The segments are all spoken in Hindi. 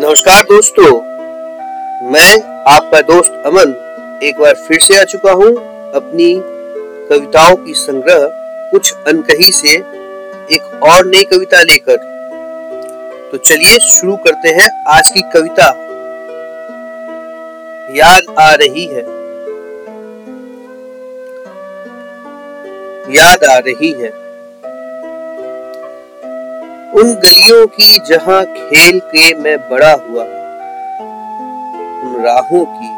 नमस्कार दोस्तों, मैं आपका दोस्त अमन एक बार फिर से आ चुका हूँ अपनी कविताओं की संग्रह कुछ अनकही से एक और नई कविता लेकर। तो चलिए शुरू करते हैं आज की कविता। याद आ रही है। याद आ रही है। उन गलियों की जहाँ खेल के मैं बड़ा हुआ, उन राहों की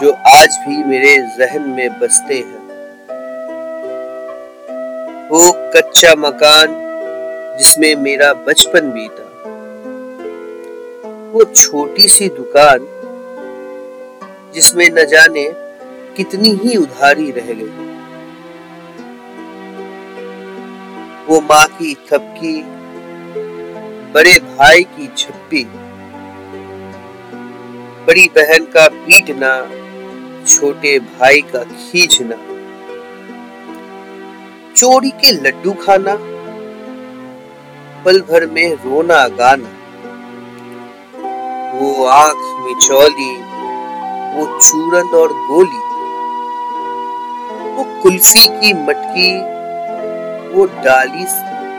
जो आज भी मेरे जहन में बसते हैं। वो कच्चा मकान जिसमें मेरा बचपन बीता, वो छोटी सी दुकान जिसमें न जाने कितनी ही उधारी रह गई। वो माँ की थपकी बड़े भाई की छप्पी बड़ी बहन का पीटना छोटे भाई का खींचना चोरी के लड्डू खाना, पल भर में रोना गाना। वो आँख मिचौली वो चूरन और गोली, वो कुल्फी की मटकी वो डाली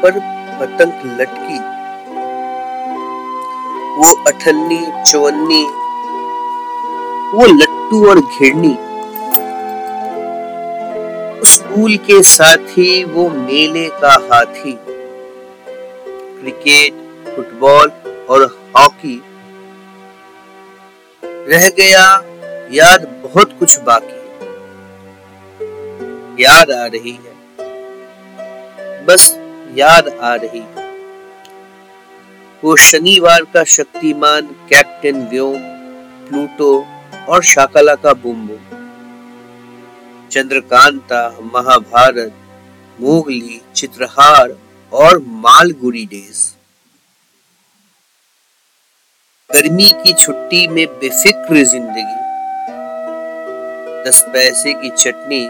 पर पतंग लटकी। वो अठन्नी, चौन्नी, वो लट्टू और घिरनी। स्कूल के साथी वो मेले का हाथी। क्रिकेट, फुटबॉल और हॉकी। रह गया याद बहुत कुछ बाकी। याद आ रही है। बस याद आ रही वो शनिवार का शक्तिमान कैप्टन व्योम, प्लूटो और शाकला का बुम्बो। चंद्रकांता, महाभारत, मोगली, चित्रहार और मालगुड़ी डेज़। गर्मी की छुट्टी में बेफिक्र ज़िंदगी। दस पैसे की चटनी,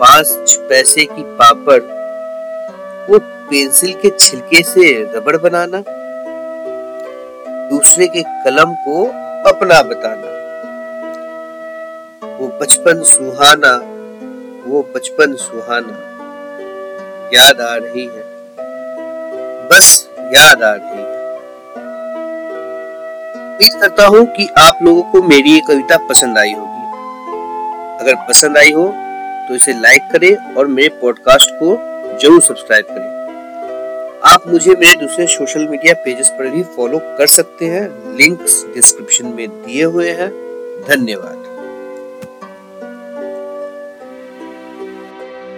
पाँच पैसे की पापड़ वो पेंसिल के छिलके से रबड़ बनाना, दूसरे के कलम को अपना बताना। वो बचपन सुहाना, वो बचपन सुहाना, याद आ रही है। बस याद आ रही है। उम्मीद करता हूँ कि आप लोगों को मेरी ये कविता पसंद आई होगी। अगर पसंद आई हो तो इसे लाइक करें और मेरे पॉडकास्ट को ज़रूर सब्सक्राइब करें। आप मुझे मेरे दूसरे सोशल मीडिया पेजेस पर भी फॉलो कर सकते हैं। लिंक्स डिस्क्रिप्शन में दिए हुए हैं। धन्यवाद।